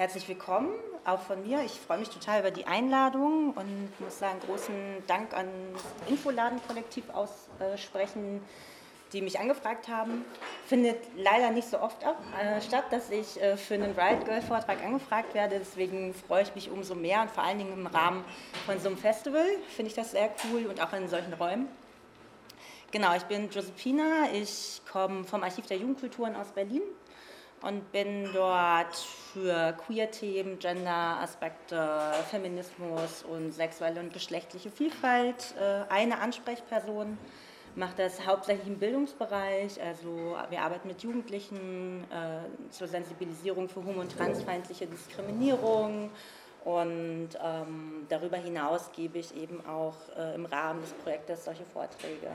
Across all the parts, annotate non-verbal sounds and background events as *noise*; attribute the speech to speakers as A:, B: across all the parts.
A: herzlich willkommen, auch von mir. Ich freue mich total über die Einladung und muss sagen, großen Dank an das Infoladen-Kollektiv aussprechen, die mich angefragt haben. Findet leider nicht so oft ab, äh, statt, dass ich äh, für einen Riot Girl Vortrag angefragt werde. Deswegen freue ich mich umso mehr und vor allen Dingen im Rahmen von so einem Festival finde ich das sehr cool und auch in solchen Räumen. Genau, ich bin Josephina, ich komme vom Archiv der Jugendkulturen aus Berlin und bin dort für Queer-Themen, Gender-Aspekte, Feminismus und sexuelle und geschlechtliche Vielfalt äh, eine Ansprechperson. Mache das hauptsächlich im Bildungsbereich, also wir arbeiten mit Jugendlichen äh, zur Sensibilisierung für homo- und transfeindliche Diskriminierung und ähm, darüber hinaus gebe ich eben auch äh, im Rahmen des Projektes solche Vorträge.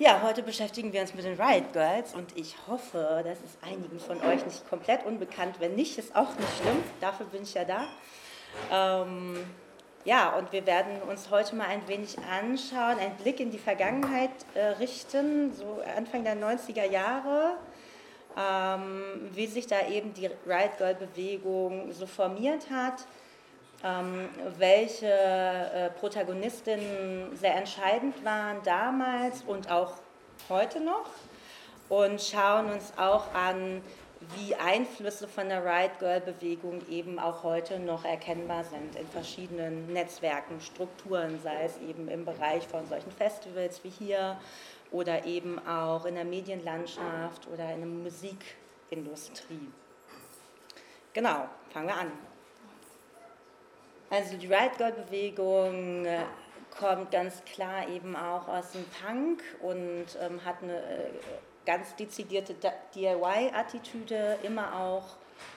A: Ja, heute beschäftigen wir uns mit den Riot Girls und ich hoffe, das ist einigen von euch nicht komplett unbekannt. Wenn nicht, ist auch nicht schlimm, dafür bin ich ja da. Ähm, ja, und wir werden uns heute mal ein wenig anschauen, einen Blick in die Vergangenheit äh, richten, so Anfang der 90er Jahre, ähm, wie sich da eben die Riot Girl Bewegung so formiert hat welche äh, Protagonistinnen sehr entscheidend waren damals und auch heute noch und schauen uns auch an, wie Einflüsse von der Right Girl Bewegung eben auch heute noch erkennbar sind in verschiedenen Netzwerken, Strukturen, sei es eben im Bereich von solchen Festivals wie hier oder eben auch in der Medienlandschaft oder in der Musikindustrie. Genau, fangen wir an. Also die Right Girl Bewegung äh, kommt ganz klar eben auch aus dem Punk und ähm, hat eine äh, ganz dezidierte DIY-Attitüde immer auch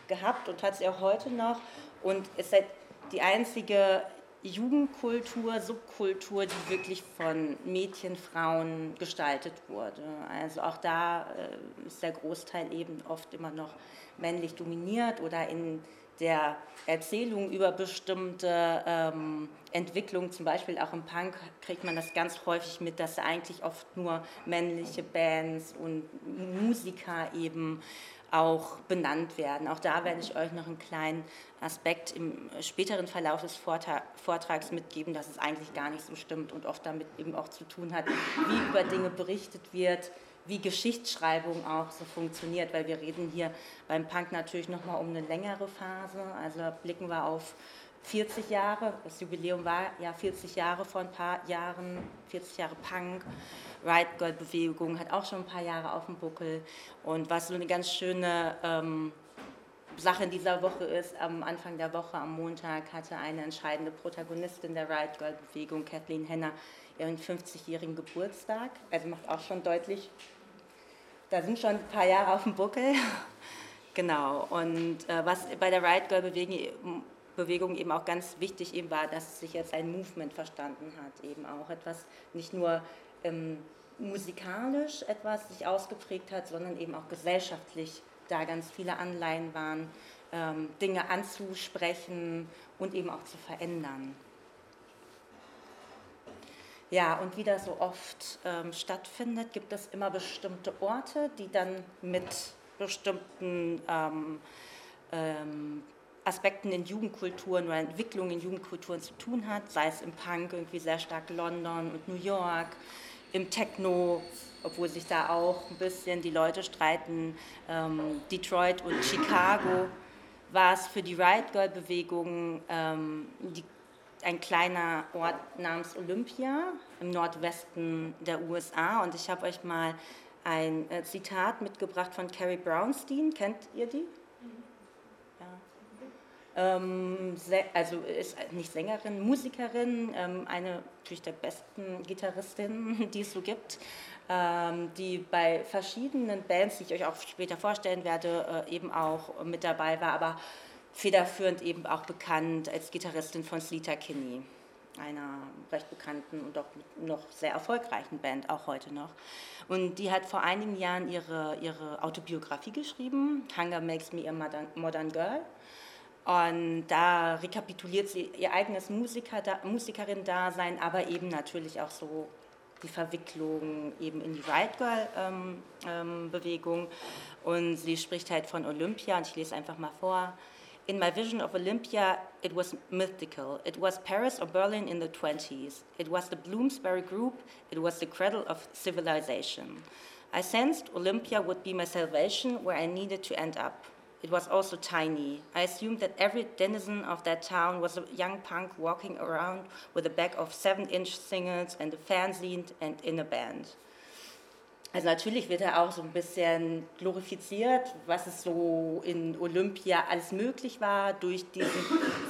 A: gehabt und hat sie auch heute noch und ist halt die einzige Jugendkultur, Subkultur, die wirklich von Mädchen, Frauen gestaltet wurde. Also auch da äh, ist der Großteil eben oft immer noch männlich dominiert oder in der Erzählung über bestimmte ähm, Entwicklungen, zum Beispiel auch im Punk, kriegt man das ganz häufig mit, dass eigentlich oft nur männliche Bands und Musiker eben auch benannt werden. Auch da werde ich euch noch einen kleinen Aspekt im späteren Verlauf des Vortrags mitgeben, dass es eigentlich gar nicht so stimmt und oft damit eben auch zu tun hat, wie über Dinge berichtet wird, wie Geschichtsschreibung auch so funktioniert, weil wir reden hier beim Punk natürlich nochmal um eine längere Phase. Also blicken wir auf 40 Jahre, das Jubiläum war ja 40 Jahre vor ein paar Jahren, 40 Jahre Punk. Right Girl Bewegung hat auch schon ein paar Jahre auf dem Buckel. Und was so eine ganz schöne ähm, Sache in dieser Woche ist, am Anfang der Woche, am Montag, hatte eine entscheidende Protagonistin der Right Girl Bewegung, Kathleen Henner, ihren 50-jährigen Geburtstag. Also macht auch schon deutlich, da sind schon ein paar Jahre auf dem Buckel. *laughs* genau. Und äh, was bei der Riot Girl Bewegung, Bewegung eben auch ganz wichtig eben war, dass sich jetzt ein Movement verstanden hat, eben auch etwas nicht nur ähm, musikalisch etwas sich ausgeprägt hat, sondern eben auch gesellschaftlich da ganz viele Anleihen waren, ähm, Dinge anzusprechen und eben auch zu verändern. Ja, und wie das so oft ähm, stattfindet, gibt es immer bestimmte Orte, die dann mit bestimmten ähm, ähm, Aspekten in Jugendkulturen oder Entwicklungen in Jugendkulturen zu tun hat, sei es im Punk irgendwie sehr stark London und New York, im Techno, obwohl sich da auch ein bisschen die Leute streiten, ähm, Detroit und Chicago, war es für die Riot Girl Bewegung ähm, die ein kleiner Ort namens Olympia im Nordwesten der USA. Und ich habe euch mal ein äh, Zitat mitgebracht von Carrie Brownstein. Kennt ihr die? Ja. Ähm, also ist nicht Sängerin, Musikerin, ähm, eine natürlich der besten Gitarristinnen, *laughs* die es so gibt, ähm, die bei verschiedenen Bands, die ich euch auch später vorstellen werde, äh, eben auch mit dabei war, aber federführend eben auch bekannt als Gitarristin von Sleater Kinney, einer recht bekannten und auch noch sehr erfolgreichen Band, auch heute noch. Und die hat vor einigen Jahren ihre, ihre Autobiografie geschrieben, Hunger Makes Me a Modern, Girl. Und da rekapituliert sie ihr eigenes Musiker, Musikerin-Dasein, aber eben natürlich auch so die Verwicklung eben in die Right Girl-Bewegung. Ähm, ähm, und sie spricht halt von Olympia, und ich lese einfach mal vor. In my vision of Olympia, it was mythical. It was Paris or Berlin in the 20s. It was the Bloomsbury Group. It was the cradle of civilization. I sensed Olympia would be my salvation where I needed to end up. It was also tiny. I assumed that every denizen of that town was a young punk walking around with a bag of seven inch singles and a fanzine and in a band. Also natürlich wird er auch so ein bisschen glorifiziert, was es so in Olympia alles möglich war durch diesen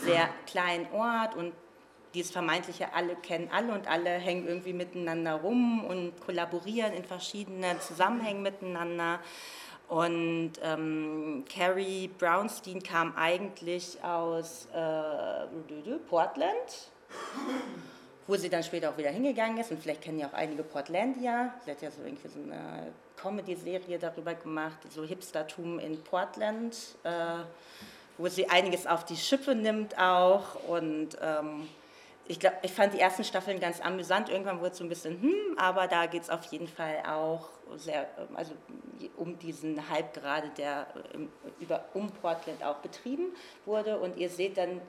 A: sehr kleinen Ort und dieses vermeintliche alle kennen alle und alle hängen irgendwie miteinander rum und kollaborieren in verschiedenen Zusammenhängen miteinander. Und ähm, Carrie Brownstein kam eigentlich aus äh, Portland wo sie dann später auch wieder hingegangen ist. Und vielleicht kennen ja auch einige Portlandia. Sie hat ja so irgendwie so eine Comedy-Serie darüber gemacht, so Hipstertum in Portland, äh, wo sie einiges auf die Schippe nimmt auch. Und ähm, ich glaube, ich fand die ersten Staffeln ganz amüsant. Irgendwann wurde es so ein bisschen, hm, aber da geht es auf jeden Fall auch sehr, also um diesen Hype gerade, der über, um Portland auch betrieben wurde. Und ihr seht dann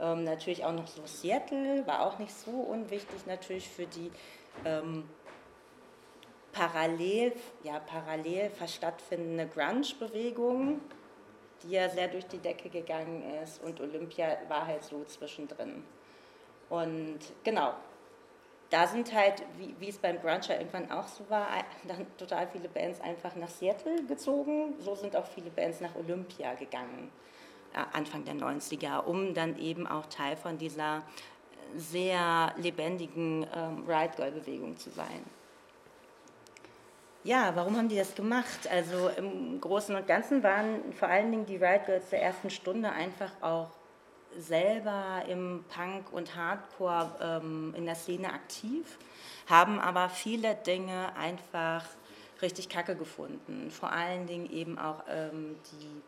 A: ähm, natürlich auch noch so Seattle, war auch nicht so unwichtig natürlich für die ähm, parallel, ja, parallel stattfindende Grunge-Bewegung, die ja sehr durch die Decke gegangen ist und Olympia war halt so zwischendrin. Und genau, da sind halt, wie, wie es beim Grunge irgendwann auch so war, *laughs* dann total viele Bands einfach nach Seattle gezogen. So sind auch viele Bands nach Olympia gegangen. Anfang der 90er, um dann eben auch Teil von dieser sehr lebendigen ähm, Riot Girl Bewegung zu sein. Ja, warum haben die das gemacht? Also im Großen und Ganzen waren vor allen Dingen die Riot Girls der ersten Stunde einfach auch selber im Punk und Hardcore ähm, in der Szene aktiv, haben aber viele Dinge einfach richtig kacke gefunden. Vor allen Dingen eben auch ähm, die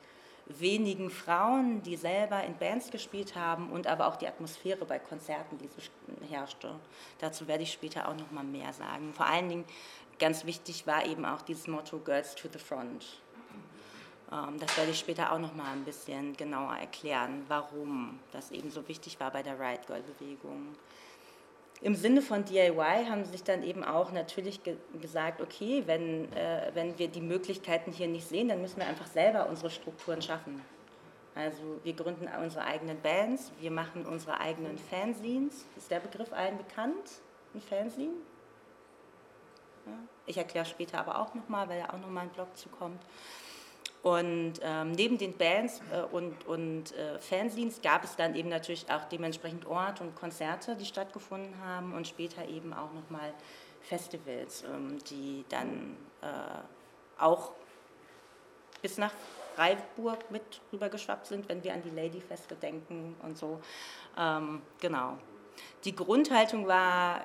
A: wenigen Frauen, die selber in Bands gespielt haben und aber auch die Atmosphäre bei Konzerten, die so herrschte. Dazu werde ich später auch noch mal mehr sagen. Vor allen Dingen ganz wichtig war eben auch dieses Motto Girls to the Front. Ähm, das werde ich später auch noch mal ein bisschen genauer erklären, warum das eben so wichtig war bei der Riot Girl Bewegung im Sinne von DIY haben sich dann eben auch natürlich ge gesagt, okay, wenn, äh, wenn wir die Möglichkeiten hier nicht sehen, dann müssen wir einfach selber unsere Strukturen schaffen. Also wir gründen unsere eigenen Bands, wir machen unsere eigenen Fanzines. Ist der Begriff allen bekannt? Ein Fanzine? Ja. Ich erkläre später aber auch nochmal, weil da auch nochmal ein Blog zukommt. Und ähm, neben den Bands äh, und, und äh, Fanzines gab es dann eben natürlich auch dementsprechend Ort und Konzerte, die stattgefunden haben und später eben auch nochmal Festivals, ähm, die dann äh, auch bis nach Freiburg mit rübergeschwappt sind, wenn wir an die Ladyfeste denken und so. Ähm, genau. Die Grundhaltung war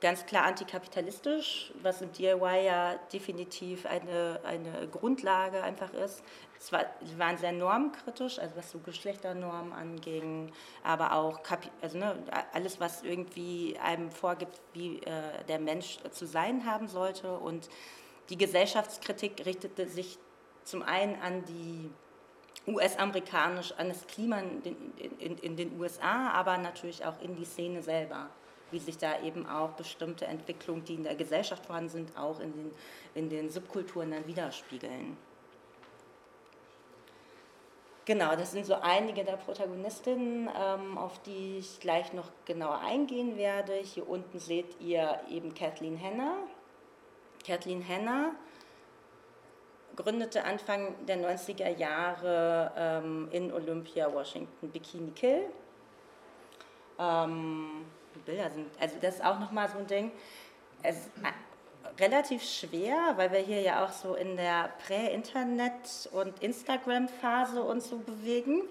A: ganz klar antikapitalistisch, was im DIY ja definitiv eine, eine Grundlage einfach ist. Sie waren sehr normkritisch, also was so Geschlechternormen anging, aber auch also ne, alles, was irgendwie einem vorgibt, wie äh, der Mensch zu sein haben sollte. Und die Gesellschaftskritik richtete sich zum einen an die US-amerikanisch, an das Klima in, in, in den USA, aber natürlich auch in die Szene selber wie sich da eben auch bestimmte Entwicklungen, die in der Gesellschaft vorhanden sind, auch in den, in den Subkulturen dann widerspiegeln. Genau, das sind so einige der Protagonistinnen, ähm, auf die ich gleich noch genauer eingehen werde. Hier unten seht ihr eben Kathleen Hanna. Kathleen Hanna gründete Anfang der 90er Jahre ähm, in Olympia, Washington, Bikini Kill. Ähm, Bilder sind. Also das ist auch nochmal so ein Ding. Es ist relativ schwer, weil wir hier ja auch so in der Prä-Internet- und Instagram-Phase uns so bewegen.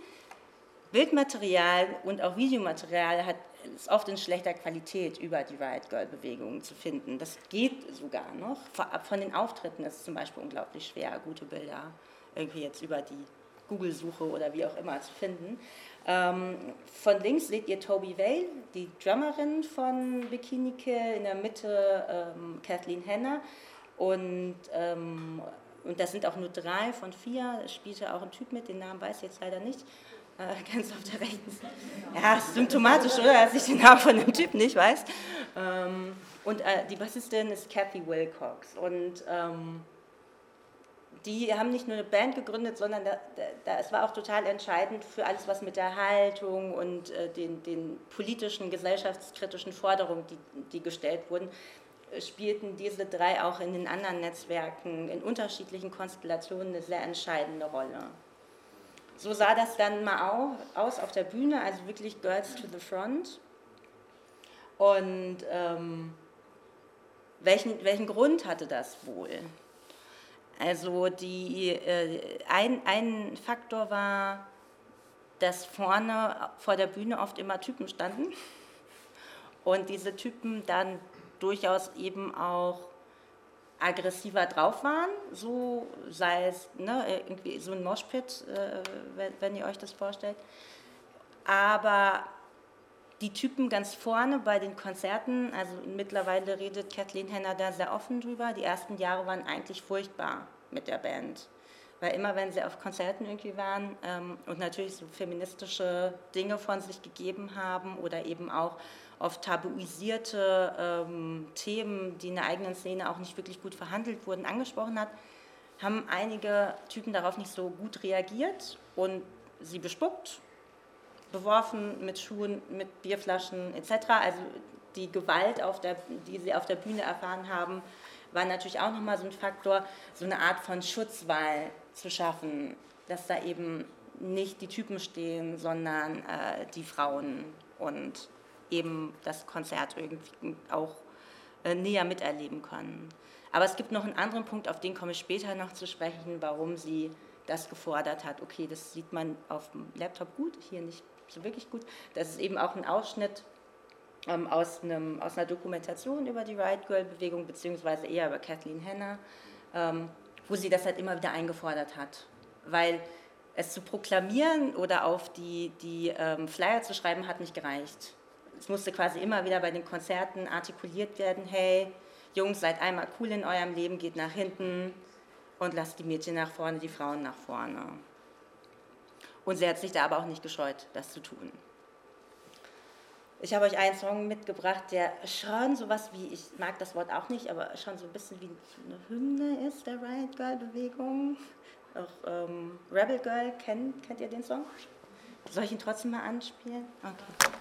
A: Bildmaterial und auch Videomaterial hat, ist oft in schlechter Qualität über die Riot Girl-Bewegung zu finden. Das geht sogar noch. Von den Auftritten ist es zum Beispiel unglaublich schwer, gute Bilder irgendwie jetzt über die Google-Suche oder wie auch immer zu finden. Ähm, von links seht ihr Toby Vale, die Drummerin von Bikini Kill, in der Mitte ähm, Kathleen Hanna und, ähm, und das sind auch nur drei von vier, da spielte auch ein Typ mit, den Namen weiß ich jetzt leider nicht. äh, ganz auf der rechten Seite. Ja, symptomatisch, oder? Dass ich den Namen von dem Typ nicht weiß. Ähm, und äh, die Bassistin ist Kathy Wilcox. Und ähm, die haben nicht nur eine Band gegründet, sondern da, da, es war auch total entscheidend für alles, was mit der Haltung und äh, den, den, politischen, gesellschaftskritischen Forderungen, die, die gestellt wurden, äh, spielten diese drei auch in den anderen Netzwerken in unterschiedlichen Konstellationen eine sehr entscheidende Rolle. So sah das dann mal aus auf der Bühne, also wirklich Girls to the Front. Und ähm, welchen, welchen Grund hatte das wohl? Also die, äh, ein, ein Faktor war, dass vorne vor der Bühne oft immer Typen standen und diese Typen dann durchaus eben auch aggressiver drauf waren, so sei es ne, irgendwie so ein Moshpit, äh, wenn, wenn ihr euch das vorstellt. Aber die Typen ganz vorne bei den Konzerten, also mittlerweile redet Kathleen Henner da sehr offen drüber, die ersten Jahre waren eigentlich furchtbar mit der Band. Weil immer, wenn sie auf Konzerten irgendwie waren ähm, und natürlich so feministische Dinge von sich gegeben haben oder eben auch oft tabuisierte ähm, Themen, die in der eigenen Szene auch nicht wirklich gut verhandelt wurden, angesprochen hat, haben einige Typen darauf nicht so gut reagiert und sie bespuckt beworfen mit Schuhen, mit Bierflaschen etc. Also die Gewalt, der, die sie auf der Bühne erfahren haben, war natürlich auch nochmal so ein Faktor, so eine Art von Schutzwall zu schaffen, dass da eben nicht die Typen stehen, sondern äh, die Frauen und eben das Konzert irgendwie auch äh, näher miterleben können. Aber es gibt noch einen anderen Punkt, auf den komme ich später noch zu sprechen, warum sie das gefordert hat. Okay, das sieht man auf dem Laptop gut, hier nicht so wirklich gut. Das ist eben auch ein Ausschnitt ähm, aus, einem, aus einer Dokumentation über die Right Girl-Bewegung, beziehungsweise eher über Kathleen Hanna, ähm, wo sie das halt immer wieder eingefordert hat. Weil es zu proklamieren oder auf die, die ähm, Flyer zu schreiben, hat nicht gereicht. Es musste quasi immer wieder bei den Konzerten artikuliert werden, hey, Jungs, seid einmal cool in eurem Leben, geht nach hinten und lasst die Mädchen nach vorne, die Frauen nach vorne. Und sie hat sich da aber auch nicht gescheut, das zu tun. Ich habe euch einen Song mitgebracht, der schon sowas wie, ich mag das Wort auch nicht, aber schon so ein bisschen wie eine Hymne ist der Riot Girl Bewegung. Auch ähm, Rebel Girl, kennt, kennt ihr den Song? Soll ich ihn trotzdem mal anspielen? Okay.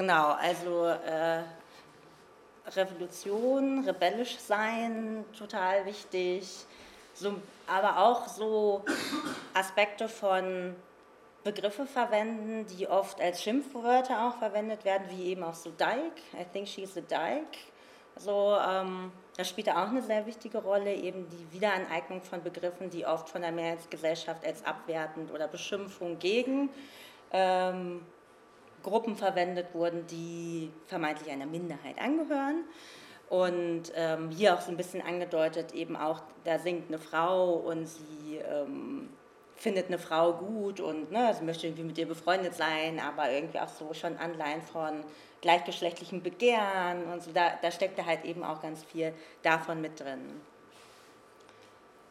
A: Genau, also äh, Revolution, rebellisch sein, total wichtig. So, aber auch so Aspekte von Begriffe verwenden, die oft als Schimpfwörter auch verwendet werden, wie eben auch so Dyke. I think she's a Dyke. So, ähm, das spielt auch eine sehr wichtige Rolle, eben die Wiederaneignung von Begriffen, die oft von der Mehrheitsgesellschaft als abwertend oder Beschimpfung gegen ähm, Gruppen verwendet wurden, die vermeintlich einer Minderheit angehören. Und ähm, hier auch so ein bisschen angedeutet, eben auch, da singt eine Frau und sie ähm, findet eine Frau gut und ne, sie möchte irgendwie mit ihr befreundet sein, aber irgendwie auch so schon Anleihen von gleichgeschlechtlichem Begehren und so, da, da steckt da halt eben auch ganz viel davon mit drin.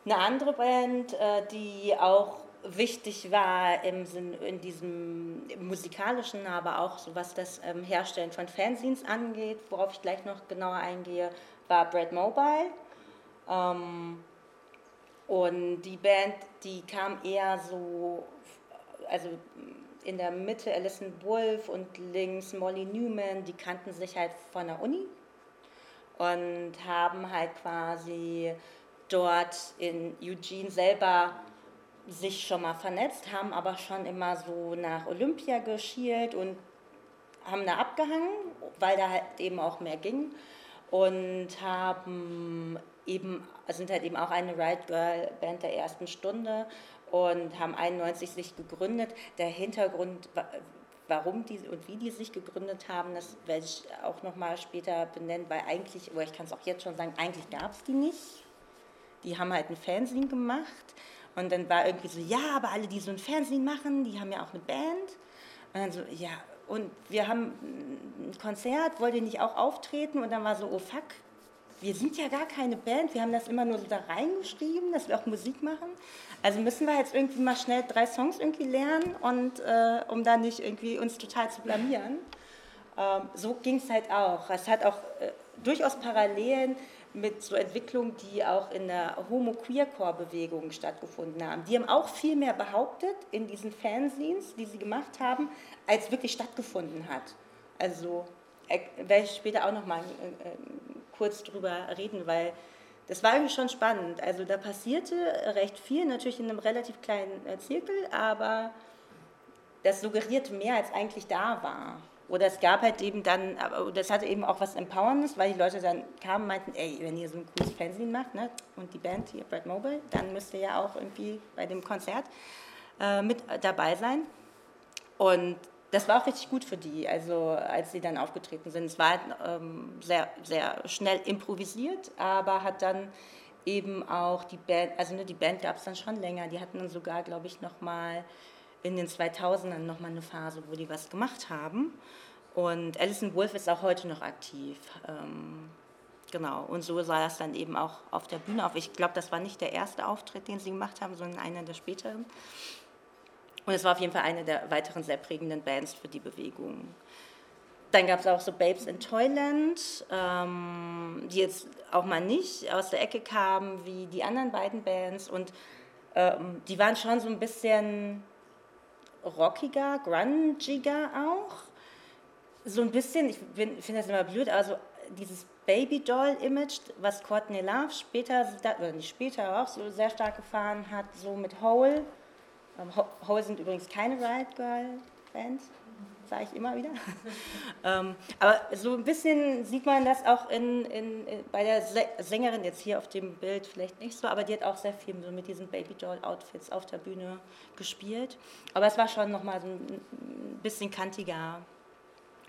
A: Eine andere Band, äh, die auch wichtig war im Sinn, in diesem musikalischen, aber auch so was das ähm, Herstellen von Fanzines angeht, worauf ich gleich noch genauer eingehe, war Brad Mobile. Ähm, und die Band, die kam eher so, also in der Mitte Alison Wolf und links Molly Newman, die kannten sich halt von der Uni und haben halt quasi dort in Eugene selber sich schon mal vernetzt, haben aber schon immer so nach Olympia geschielt und haben da abgehangen, weil da halt eben auch mehr ging und haben eben, sind halt eben auch eine Ride Girl Band der ersten Stunde und haben 91 sich gegründet. Der Hintergrund, warum die und wie die sich gegründet haben, das werde ich auch noch mal später benennen, weil eigentlich, oder ich kann es auch jetzt schon sagen, eigentlich gab es die nicht. Die haben halt ein Fernsehen gemacht und dann war irgendwie so, ja, aber alle, die so ein Fernsehen machen, die haben ja auch eine Band. Und dann so, ja, und wir haben ein Konzert, wollt ihr nicht auch auftreten? Und dann war so, oh fuck, wir sind ja gar keine Band, wir haben das immer nur so da reingeschrieben, dass wir auch Musik machen. Also müssen wir jetzt irgendwie mal schnell drei Songs irgendwie lernen und äh, um dann nicht irgendwie uns total zu blamieren. Ähm, so ging es halt auch. Es hat auch äh, durchaus Parallelen mit so Entwicklungen, die auch in der Homo-Queercore-Bewegung stattgefunden haben. Die haben auch viel mehr behauptet in diesen Fanzines, die sie gemacht haben, als wirklich stattgefunden hat. Also äh, werde ich später auch noch mal äh, kurz drüber reden, weil das war irgendwie schon spannend. Also da passierte recht viel, natürlich in einem relativ kleinen äh, Zirkel, aber das suggerierte mehr, als eigentlich da war. Oder es gab halt eben dann, das hatte eben auch was Empowerndes, weil die Leute dann kamen und meinten, ey, wenn ihr so ein cooles Fernsehen macht, ne, und die Band hier, Brad Mobile, dann müsst ihr ja auch irgendwie bei dem Konzert äh, mit dabei sein. Und das war auch richtig gut für die, also als sie dann aufgetreten sind. Es war halt, ähm, sehr, sehr schnell improvisiert, aber hat dann eben auch die Band, also ne, die Band gab es dann schon länger, die hatten dann sogar, glaube ich, nochmal in den 2000ern nochmal eine Phase, wo die was gemacht haben. Und Alison Wolf ist auch heute noch aktiv. Ähm, genau, und so sah das dann eben auch auf der Bühne auf. Ich glaube, das war nicht der erste Auftritt, den sie gemacht haben, sondern einer der späteren. Und es war auf jeden Fall eine der weiteren sehr prägenden Bands für die Bewegung. Dann gab es auch so Babes in Toyland, ähm, die jetzt auch mal nicht aus der Ecke kamen wie die anderen beiden Bands. Und ähm, die waren schon so ein bisschen rockiger, grungiger auch. So ein bisschen, ich finde das immer blöd, also dieses Baby-Doll-Image, was Courtney Love später, oder nicht später, auch so sehr stark gefahren hat, so mit Hole. Ähm, Hole sind übrigens keine Riot Girl-Bands, sage ich immer wieder. *laughs* ähm, aber so ein bisschen sieht man das auch in, in, in, bei der Sängerin jetzt hier auf dem Bild vielleicht nicht so, aber die hat auch sehr viel so mit diesen Baby-Doll-Outfits auf der Bühne gespielt. Aber es war schon nochmal so ein bisschen kantiger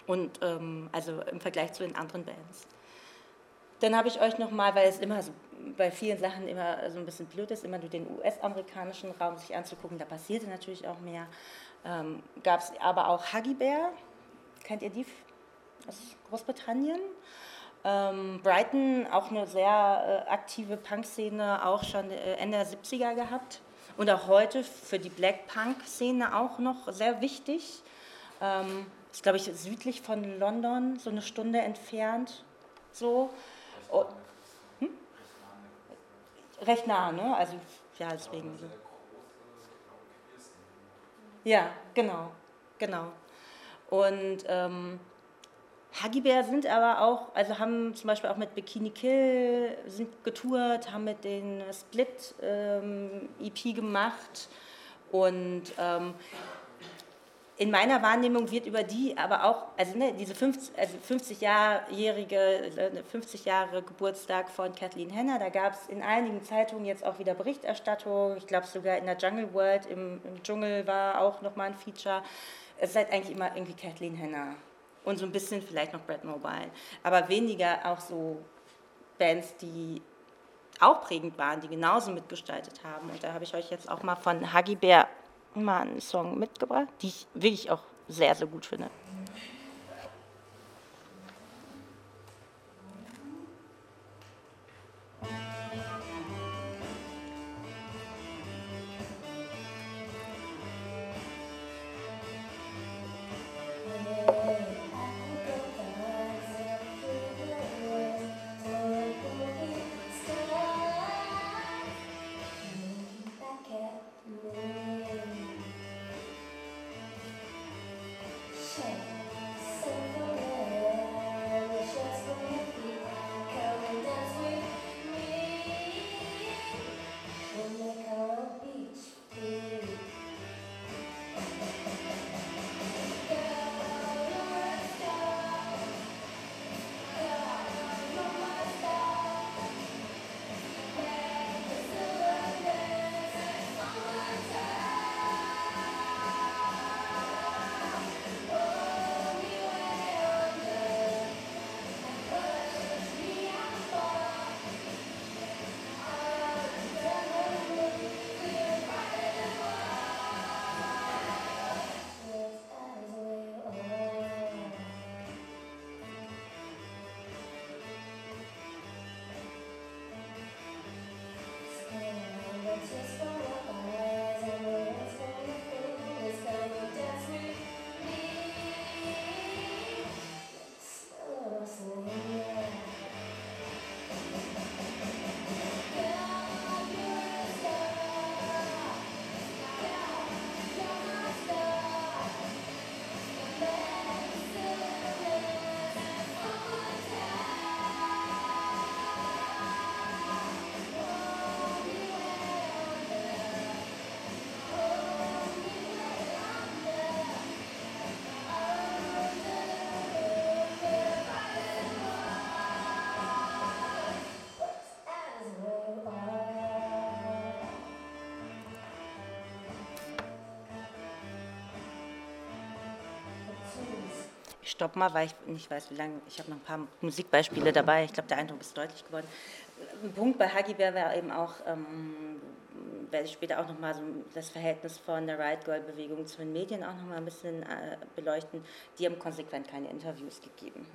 A: und ähm, also im Vergleich zu den anderen Bands. Dann habe ich euch nochmal, weil es immer so bei vielen Sachen immer so ein bisschen blöd ist, immer nur den US-amerikanischen Raum sich anzugucken, da passierte natürlich auch mehr. Ähm, Gab es aber auch Huggy Bear, kennt ihr die aus Großbritannien? Ähm, Brighton, auch eine sehr äh, aktive Punk-Szene, auch schon äh, Ende der 70er gehabt. Und auch heute für die Black Punk-Szene auch noch sehr wichtig. Ähm, ist, glaube ich, südlich von London, so eine Stunde entfernt. So. Oh, hm? Recht nah, ne? Also, ja, deswegen. So. Ja, genau, genau. Und ähm, Bear sind aber auch, also haben zum Beispiel auch mit Bikini Kill sind getourt, haben mit den Split ähm, EP gemacht und ähm, in meiner Wahrnehmung wird über die aber auch, also ne, diese 50, also 50-jährige, 50 Jahre Geburtstag von Kathleen Henner, da gab es in einigen Zeitungen jetzt auch wieder Berichterstattung. Ich glaube sogar in der Jungle World, im, im Dschungel war auch nochmal ein Feature. Es halt eigentlich immer irgendwie Kathleen Henner und so ein bisschen vielleicht noch Brad Mobile, aber weniger auch so Bands, die auch prägend waren, die genauso mitgestaltet haben. Und da habe ich euch jetzt auch mal von Huggy Bear mal einen Song mitgebracht, die ich wirklich auch sehr, sehr gut finde. Stopp mal, weil ich nicht weiß, wie lange. Ich habe noch ein paar Musikbeispiele dabei. Ich glaube, der Eindruck ist deutlich geworden. Ein Punkt bei Bear war eben auch, ähm, werde ich später auch nochmal so das Verhältnis von der Riot Girl Bewegung zu den Medien auch nochmal ein bisschen äh, beleuchten. Die haben konsequent keine Interviews gegeben.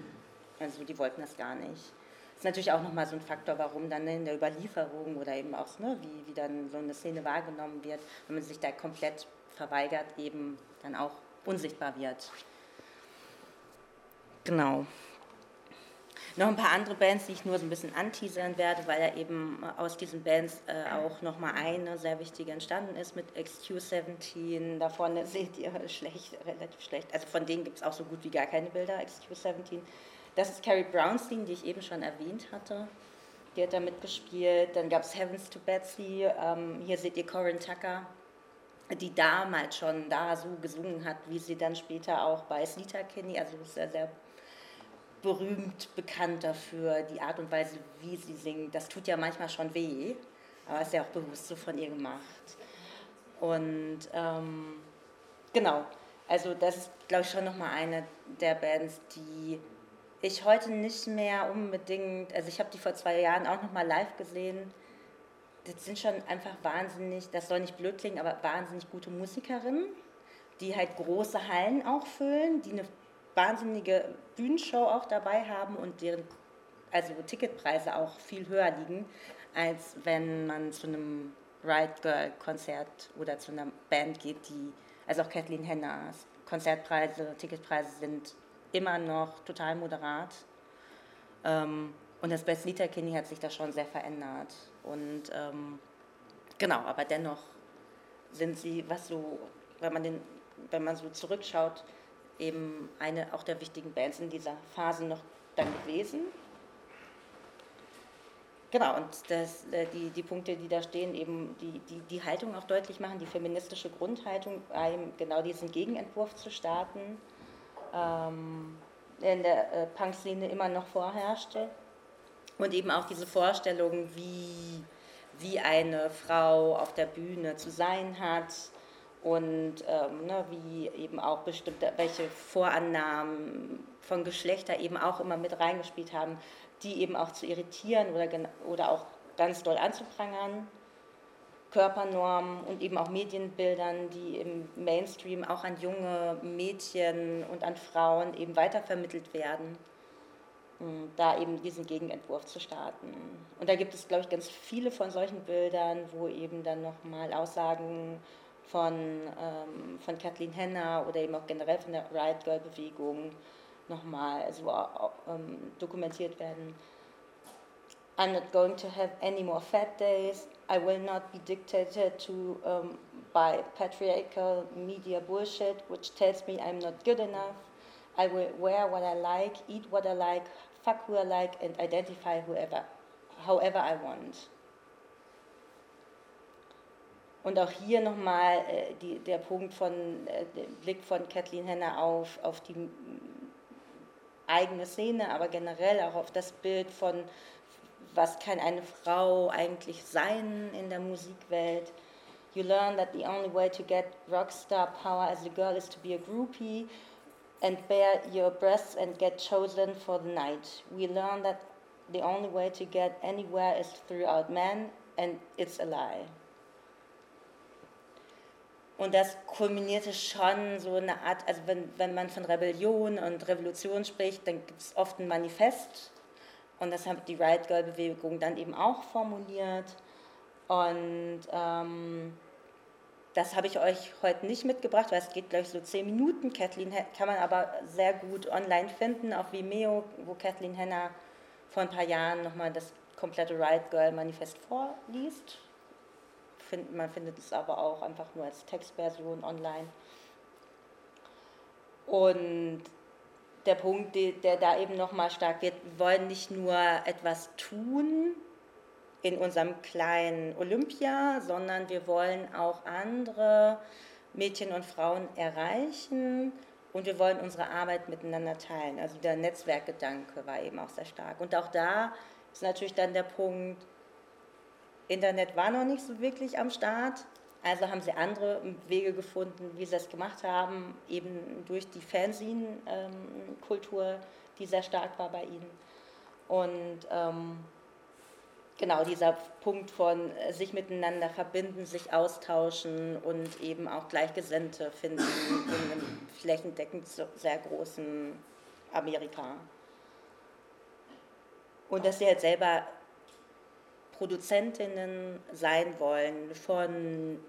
A: Also die wollten das gar nicht. Das ist natürlich auch nochmal so ein Faktor, warum dann in der Überlieferung oder eben auch, ne, wie, wie dann so eine Szene wahrgenommen wird, wenn man sich da komplett verweigert, eben dann auch unsichtbar wird. Genau. Noch ein paar andere Bands, die ich nur so ein bisschen anteasern werde, weil ja eben aus diesen Bands äh, auch nochmal eine sehr wichtige entstanden ist mit XQ17. Da vorne *laughs* seht ihr schlecht, relativ schlecht. Also von denen gibt es auch so gut wie gar keine Bilder, XQ17. Das ist Carrie Brownstein, die ich eben schon erwähnt hatte. Die hat da mitgespielt. Dann gab es Heavens to Betsy. Ähm, hier seht ihr Corinne Tucker, die damals schon da so gesungen hat, wie sie dann später auch bei Sleater Kinney, also sehr, sehr berühmt bekannt dafür, die Art und Weise, wie sie singt. Das tut ja manchmal schon weh, aber ist ja auch bewusst so von ihr gemacht. Und ähm, genau, also das ist, glaube ich, schon nochmal eine der Bands, die ich heute nicht mehr unbedingt, also ich habe die vor zwei Jahren auch nochmal live gesehen. Das sind schon einfach wahnsinnig, das soll nicht blöd klingen, aber wahnsinnig gute Musikerinnen, die halt große Hallen auch füllen, die eine wahnsinnige Bühnenshow auch dabei haben und deren also Ticketpreise auch viel höher liegen, als wenn man zu einem Ride Girl Konzert oder zu einer Band geht, die, also auch Kathleen Henners Konzertpreise, Ticketpreise sind immer noch total moderat. Ähm, und das Best Liter Kenny hat sich da schon sehr verändert. Und ähm, genau, aber dennoch sind sie, was so, wenn man, den, wenn man so zurückschaut, eben eine auch der wichtigen Bands in dieser Phase noch dann gewesen. Genau, und das, äh, die, die Punkte, die da stehen, eben die, die, die Haltung auch deutlich machen, die feministische Grundhaltung, genau diesen Gegenentwurf zu starten, ähm, in der äh, Punk-Szene immer noch vorherrschte. Und eben auch diese Vorstellung, wie, wie eine Frau auf der Bühne zu sein hat und ähm, ne, wie eben auch bestimmte, welche Vorannahmen von Geschlechter eben auch immer mit reingespielt haben, die eben auch zu irritieren oder, oder auch ganz doll anzuprangern. Körpernormen und eben auch Medienbildern, die im Mainstream auch an junge Mädchen und an Frauen eben weitervermittelt werden, da eben diesen Gegenentwurf zu starten. Und da gibt es, glaube ich, ganz viele von solchen Bildern, wo eben dann nochmal Aussagen von, ähm, von Kathleen Henner oder eben auch generell von der Riot Girl Bewegung nochmal so ähm, dokumentiert werden. I'm not going to have any more fat days. I will not be dictated to um, by patriarchal media bullshit, which tells me I'm not good enough. I will wear what I like, eat what I like, fuck who I like, and identify whoever, however I want. Und auch hier nochmal äh, der Punkt von, äh, der Blick von Kathleen Henner auf, auf die eigene Szene, aber generell auch auf das Bild von, was kann eine Frau eigentlich sein in der Musikwelt. You learn that the only way to get rockstar power as a girl is to be a groupie and bare your breasts and get chosen for the night. We learn that the only way to get anywhere is throughout men and it's a lie. Und das kulminierte schon so eine Art, also wenn, wenn man von Rebellion und Revolution spricht, dann gibt es oft ein Manifest. Und das hat die Riot Girl Bewegung dann eben auch formuliert. Und ähm, das habe ich euch heute nicht mitgebracht, weil es geht, glaube ich, so zehn Minuten. Kathleen kann man aber sehr gut online finden auf Vimeo, wo Kathleen Henner vor ein paar Jahren nochmal das komplette Riot Girl Manifest vorliest find, man findet es aber auch einfach nur als Textversion online. Und der Punkt, der da eben nochmal stark wird, wir wollen nicht nur etwas tun in unserem kleinen Olympia, sondern wir wollen auch andere Mädchen und Frauen erreichen und wir wollen unsere Arbeit miteinander teilen. Also der Netzwerkgedanke war eben auch sehr stark. Und auch da ist natürlich dann der Punkt, Internet war noch nicht so wirklich am Start. Also haben sie andere Wege gefunden, wie sie das gemacht haben, eben durch die Fernsehen-Kultur, die sehr stark war bei ihnen. Und ähm, genau dieser Punkt von sich miteinander verbinden, sich austauschen und eben auch Gleichgesinnte finden in einem flächendeckend sehr großen Amerika. Und dass sie halt selber Produzentinnen sein wollen von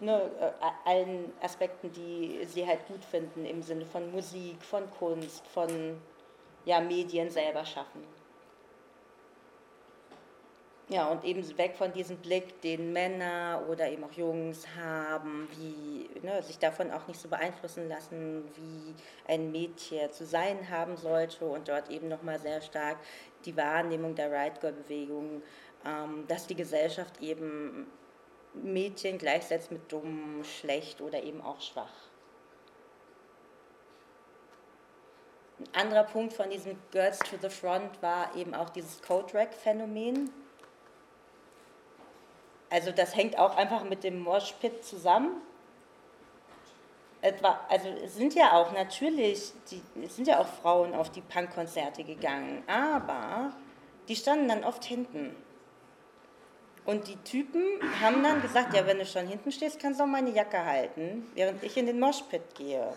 A: ne, äh, allen Aspekten, die sie halt gut finden, im Sinne von Musik, von Kunst, von ja, Medien selber schaffen. Ja, und eben weg von diesem Blick, den Männer oder eben auch Jungs haben, wie ne, sich davon auch nicht so beeinflussen lassen, wie ein Mädchen zu sein haben sollte und dort eben nochmal sehr stark die Wahrnehmung der Right Girl Bewegung ähm, dass die Gesellschaft eben Mädchen gleichsetzt mit dumm, schlecht oder eben auch schwach. Ein anderer Punkt von diesem Girls to the Front war eben auch dieses Code-Rack-Phänomen. Also das hängt auch einfach mit dem Moshpit zusammen. Etwa, also es sind ja auch natürlich, die, es sind ja auch Frauen auf die Punkkonzerte gegangen, aber die standen dann oft hinten. Und die Typen haben dann gesagt, ja, wenn du schon hinten stehst, kannst du auch meine Jacke halten, während ich in den Moshpit gehe.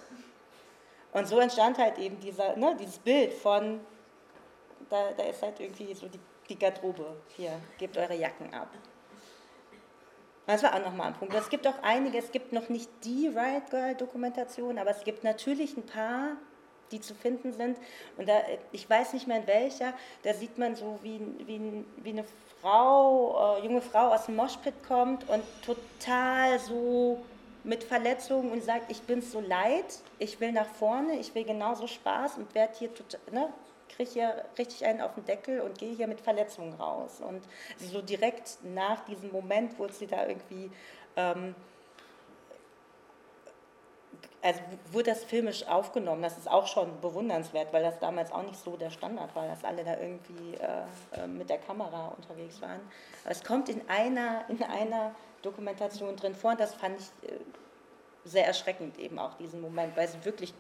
A: Und so entstand halt eben dieser, ne, dieses Bild von, da, da ist halt irgendwie so die, die Garderobe, hier, gebt eure Jacken ab. Das war auch nochmal ein Punkt. Es gibt auch einige, es gibt noch nicht die Riot Girl Dokumentation, aber es gibt natürlich ein paar, die zu finden sind. Und da, ich weiß nicht mehr in welcher, da sieht man so, wie, wie, wie eine Frau, äh, junge Frau aus dem Moshpit kommt und total so mit Verletzungen und sagt, ich bin so leid, ich will nach vorne, ich will genauso Spaß und werde hier total, ne, kriege hier richtig einen auf den Deckel und gehe hier mit Verletzungen raus. Und so direkt nach diesem Moment wurde sie da irgendwie, ähm, also wurde das filmisch aufgenommen. Das ist auch schon bewundernswert, weil das damals auch nicht so der Standard war, dass alle da irgendwie äh, äh mit der Kamera unterwegs waren. Aber es kommt in einer, in einer Dokumentation drin vor und das fand ich äh, sehr erschreckend eben auch diesen Moment, weil sie wirklich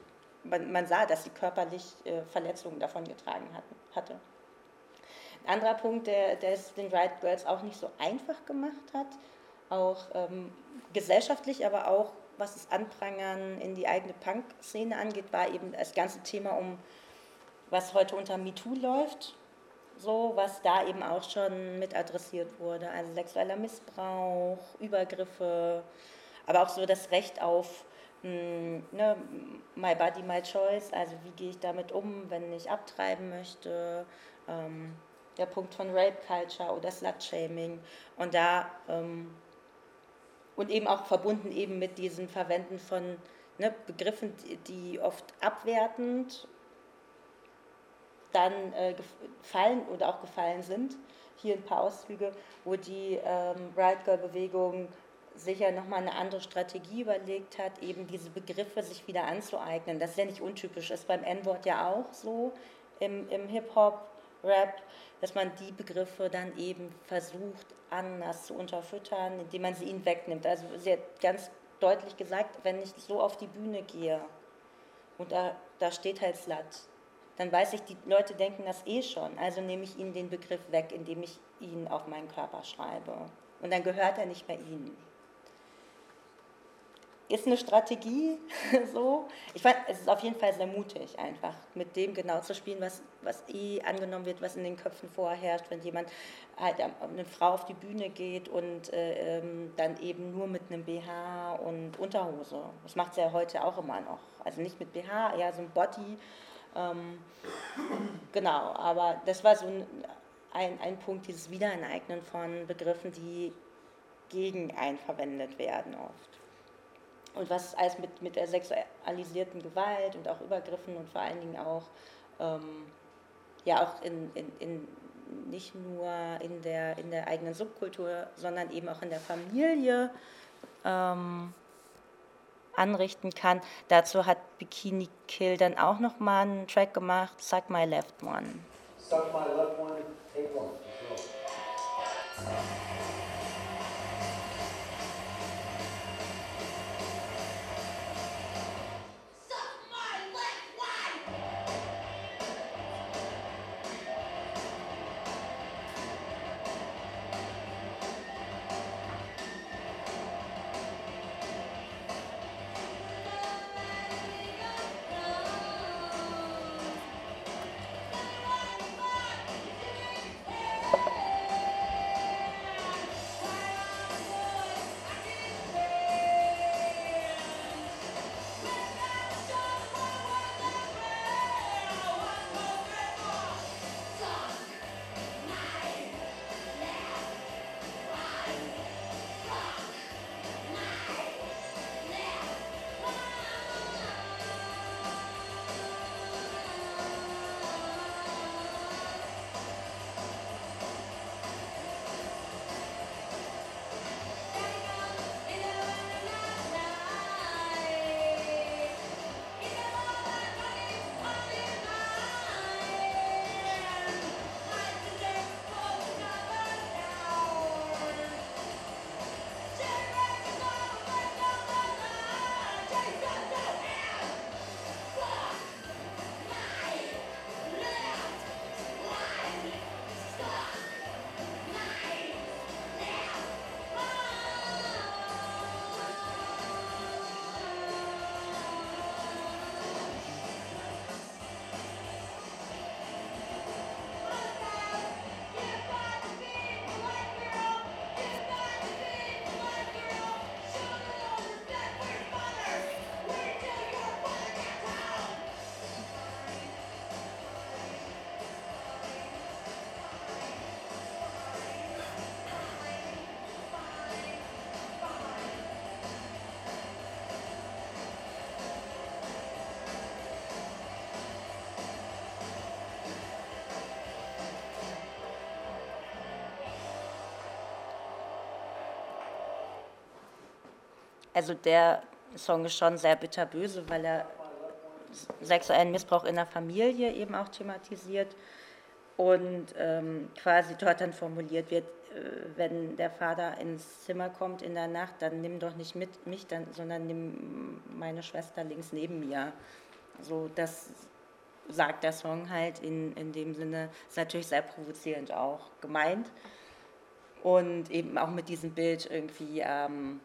A: man, man sah, dass sie körperlich äh, Verletzungen davon getragen hatten, hatte. Ein anderer Punkt, der, der es den Riot Girls auch nicht so einfach gemacht hat, auch ähm, gesellschaftlich, aber auch was das Anprangern in die eigene Punk-Szene angeht, war eben das ganze Thema um, was heute unter MeToo läuft, so was da eben auch schon mit adressiert wurde, also sexueller Missbrauch, Übergriffe, aber auch so das Recht auf ne, my body, my choice, also wie gehe ich damit um, wenn ich abtreiben möchte, ähm, der Punkt von Rape Culture oder Slut-Shaming. Und da ähm, und eben auch verbunden eben mit diesem Verwenden von ne, Begriffen, die, oft abwertend dann äh, gefallen oder auch gefallen sind. Hier ein paar Auszüge, wo die ähm, Right Girl Sicher nochmal eine andere Strategie überlegt hat, eben diese Begriffe sich wieder anzueignen. Das ist ja nicht untypisch, ist beim N-Wort ja auch so im, im Hip-Hop, Rap, dass man die Begriffe dann eben versucht anders zu unterfüttern, indem man sie ihnen wegnimmt. Also sie hat ganz deutlich gesagt, wenn ich so auf die Bühne gehe und da, da steht halt Slut, dann weiß ich, die Leute denken das eh schon. Also nehme ich ihnen den Begriff weg, indem ich ihn auf meinen Körper schreibe. Und dann gehört er nicht mehr ihnen ist eine Strategie *laughs* so. Ich fand, es ist auf jeden Fall sehr mutig, einfach mit dem genau zu spielen, was, was eh angenommen wird, was in den Köpfen vorherrscht, wenn jemand halt eine Frau auf die Bühne geht und äh, ähm, dann eben nur mit einem BH und Unterhose. Das macht sie ja heute auch immer noch. Also nicht mit BH, eher so ein Body. Ähm, genau, aber das war so ein, ein, ein Punkt, dieses Wiederaneignen von Begriffen, die gegen einen verwendet werden oft und was alles mit, mit der sexualisierten Gewalt und auch Übergriffen und vor allen Dingen auch, ähm, ja auch in, in, in, nicht nur in der, in der eigenen Subkultur, sondern eben auch in der Familie ähm, anrichten kann. Dazu hat Bikini Kill dann auch nochmal einen Track gemacht, Suck My Left One. Suck My Left One, also der Song ist schon sehr bitterböse, weil er sexuellen Missbrauch in der Familie eben auch thematisiert und ähm, quasi dort dann formuliert wird, äh, wenn der Vater ins Zimmer kommt in der Nacht, dann nimm doch nicht mit mich, dann, sondern nimm meine Schwester links neben mir. So, das sagt der Song halt in, in dem Sinne, ist natürlich sehr provozierend auch gemeint. Und eben auch mit diesem Bild irgendwie, ähm,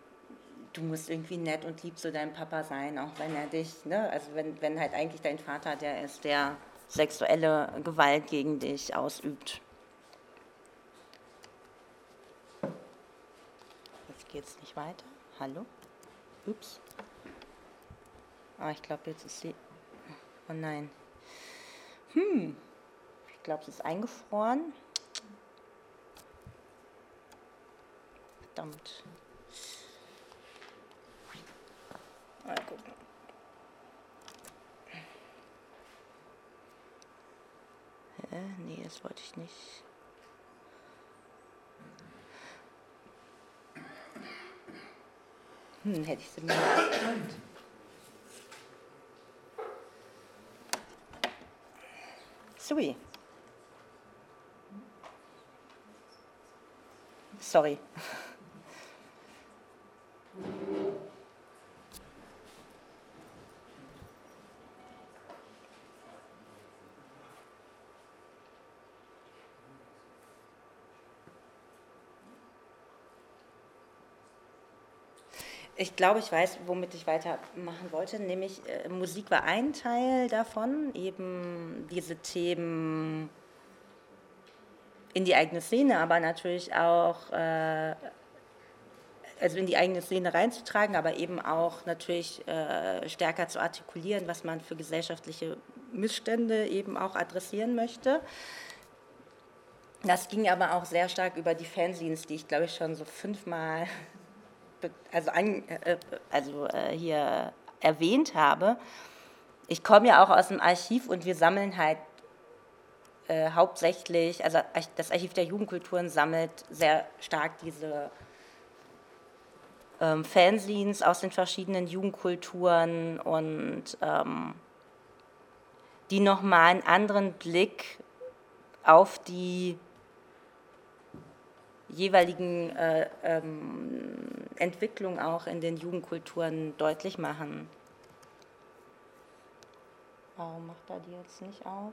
A: du musst irgendwie nett und lieb zu deinem Papa sein, auch wenn er dich, ne, also wenn, wenn halt eigentlich dein Vater der ist, der sexuelle Gewalt gegen dich ausübt. Jetzt geht es nicht weiter. Hallo? Ups. Ah, ich glaube, jetzt ist sie. Oh nein. Hm. Ich glaube, sie ist eingefroren. Verdammt. Mal gucken. Hä? Nee, das wollte ich nicht. Hm, hätte ich sie mir erkannt. Sui. Sorry. Ich glaube, ich weiß, womit ich weitermachen wollte, nämlich äh, Musik war ein Teil davon, eben diese Themen in die eigene Szene, aber natürlich auch, äh, also in die eigene Szene reinzutragen, aber eben auch natürlich äh, stärker zu artikulieren, was man für gesellschaftliche Missstände eben auch adressieren möchte. Das ging aber auch sehr stark über die Fanzines, die ich glaube ich schon so fünfmal also, an, äh, also äh, hier erwähnt habe, ich komme ja auch aus dem Archiv und wir sammeln halt äh, hauptsächlich, also das Archiv der Jugendkulturen sammelt sehr stark diese ähm, Fanzines aus den verschiedenen Jugendkulturen und ähm, die nochmal einen anderen Blick auf die jeweiligen äh, ähm, Entwicklung auch in den Jugendkulturen deutlich machen. Warum macht er die jetzt nicht auf?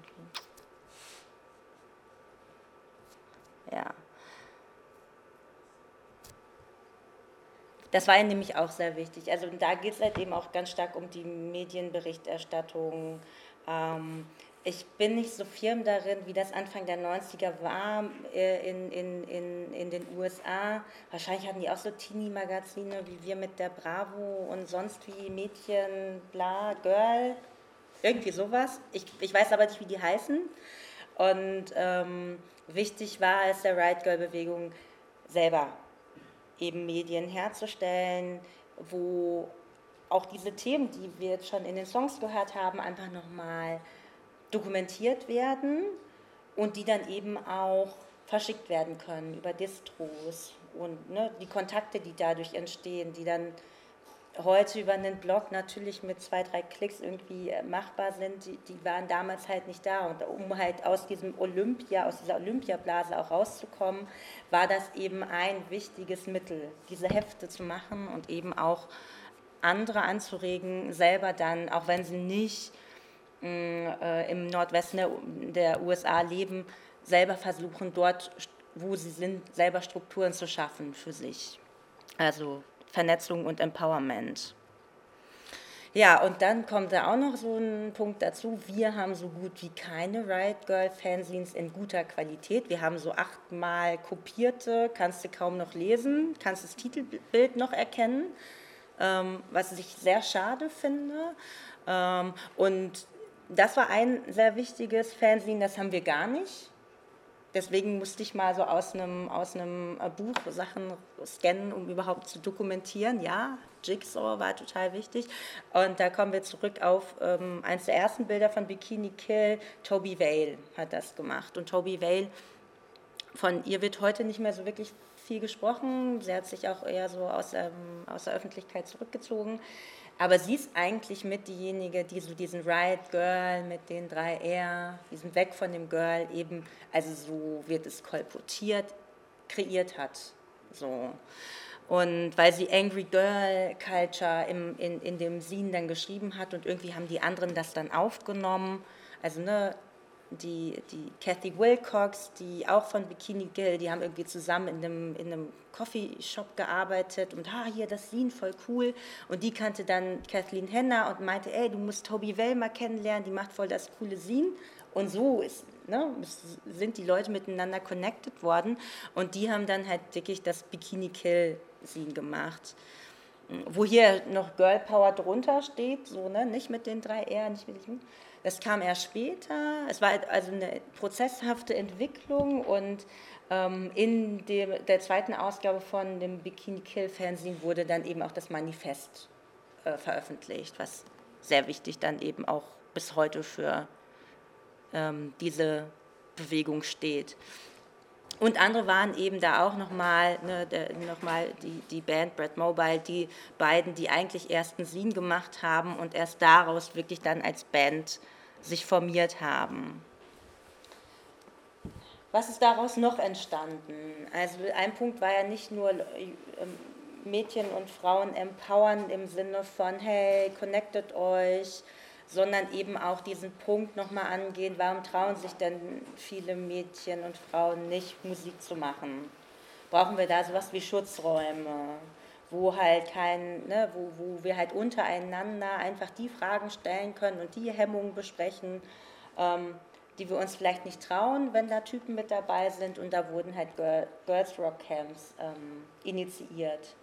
A: Okay. Ja. Das war nämlich auch sehr wichtig. Also da geht es halt eben auch ganz stark um die Medienberichterstattung. Ähm, ich bin nicht so firm darin, wie das Anfang der 90er war äh, in, in, in, in den USA. Wahrscheinlich hatten die auch so Teenie-Magazine wie wir mit der Bravo und sonst wie Mädchen, bla, Girl, irgendwie sowas. Ich, ich weiß aber nicht, wie die heißen. Und ähm, wichtig war es der Right Girl-Bewegung selber eben Medien herzustellen, wo auch diese Themen, die wir jetzt schon in den Songs gehört haben, einfach nochmal dokumentiert werden und die dann eben auch verschickt werden können über Distros und ne, die Kontakte, die dadurch entstehen, die dann heute über einen Blog natürlich mit zwei, drei Klicks irgendwie äh, machbar sind, die, die waren damals halt nicht da. Und um halt aus diesem Olympia, aus dieser Olympiablase auch rauszukommen, war das eben ein wichtiges Mittel, diese Hefte zu machen und eben auch andere anzuregen, selber dann, auch wenn sie nicht äh, im Nordwesten der, USA leben, selber versuchen, dort, wo sie sind, selber Strukturen zu schaffen für sich. Also Vernetzung und Empowerment. Ja, und dann kommt da auch noch so ein Punkt dazu. Wir haben so gut wie keine Riot Girl Fanzines in guter Qualität. Wir haben so achtmal kopierte, kannst du kaum noch lesen, kannst das Titelbild noch erkennen, ähm, was ich sehr schade finde. Ähm, und das war ein sehr wichtiges Fernsehen, das haben wir gar nicht. Deswegen musste ich mal so aus einem, aus einem äh, Buch Sachen scannen, um überhaupt zu dokumentieren. Ja, Jigsaw war total wichtig. Und da kommen wir zurück auf ähm, eines der ersten Bilder von Bikini Kill. Toby Vale hat das gemacht. Und Toby Vale, von ihr wird heute nicht mehr so wirklich viel gesprochen. Sie hat sich auch eher so aus, ähm, aus der Öffentlichkeit zurückgezogen. Aber sie ist eigentlich mit diejenige, die so diesen Riot Girl mit den drei R, diesen Weg von dem Girl eben, also so wird es kolportiert, kreiert hat. So. Und weil sie Angry Girl Culture im, in, in dem Scene dann geschrieben hat und irgendwie haben die anderen das dann aufgenommen. Also ne, die, die Kathy Wilcox, die auch von Bikini Gill, die haben irgendwie zusammen in einem, in einem Coffeeshop gearbeitet und ha, hier das Scene voll cool. Und die kannte dann Kathleen Henner und meinte, ey, du musst Toby Wellmer kennenlernen, die macht voll das coole Scene. Und so ist, ne, sind die Leute miteinander connected worden und die haben dann halt wirklich das Bikini Kill Scene gemacht wo hier noch Girl Power drunter steht, so, ne? nicht mit den drei R, nicht mit diesem. Das kam erst später. Es war also eine prozesshafte Entwicklung und ähm, in dem, der zweiten Ausgabe von dem Bikini Kill Fernsehen wurde dann eben auch das Manifest äh, veröffentlicht, was sehr wichtig dann eben auch bis heute für ähm, diese Bewegung steht. Und andere waren eben da auch nochmal, ne, noch die, die Band Brad Mobile, die beiden, die eigentlich erst einen Scene gemacht haben und erst daraus wirklich dann als Band sich formiert haben. Was ist daraus noch entstanden? Also ein Punkt war ja nicht nur ähm, Mädchen und Frauen empowern im Sinne von, hey, connectet euch, sondern eben auch diesen Punkt nochmal angehen, warum trauen sich denn viele Mädchen und Frauen nicht, Musik zu machen? Brauchen wir da sowas wie Schutzräume, wo halt kein, ne, wo, wo wir halt untereinander einfach die Fragen stellen können und die Hemmungen besprechen, ähm, die wir uns vielleicht nicht trauen, wenn da Typen mit dabei sind. Und da wurden halt Girl, Girls Rock Camps ähm, initiiert.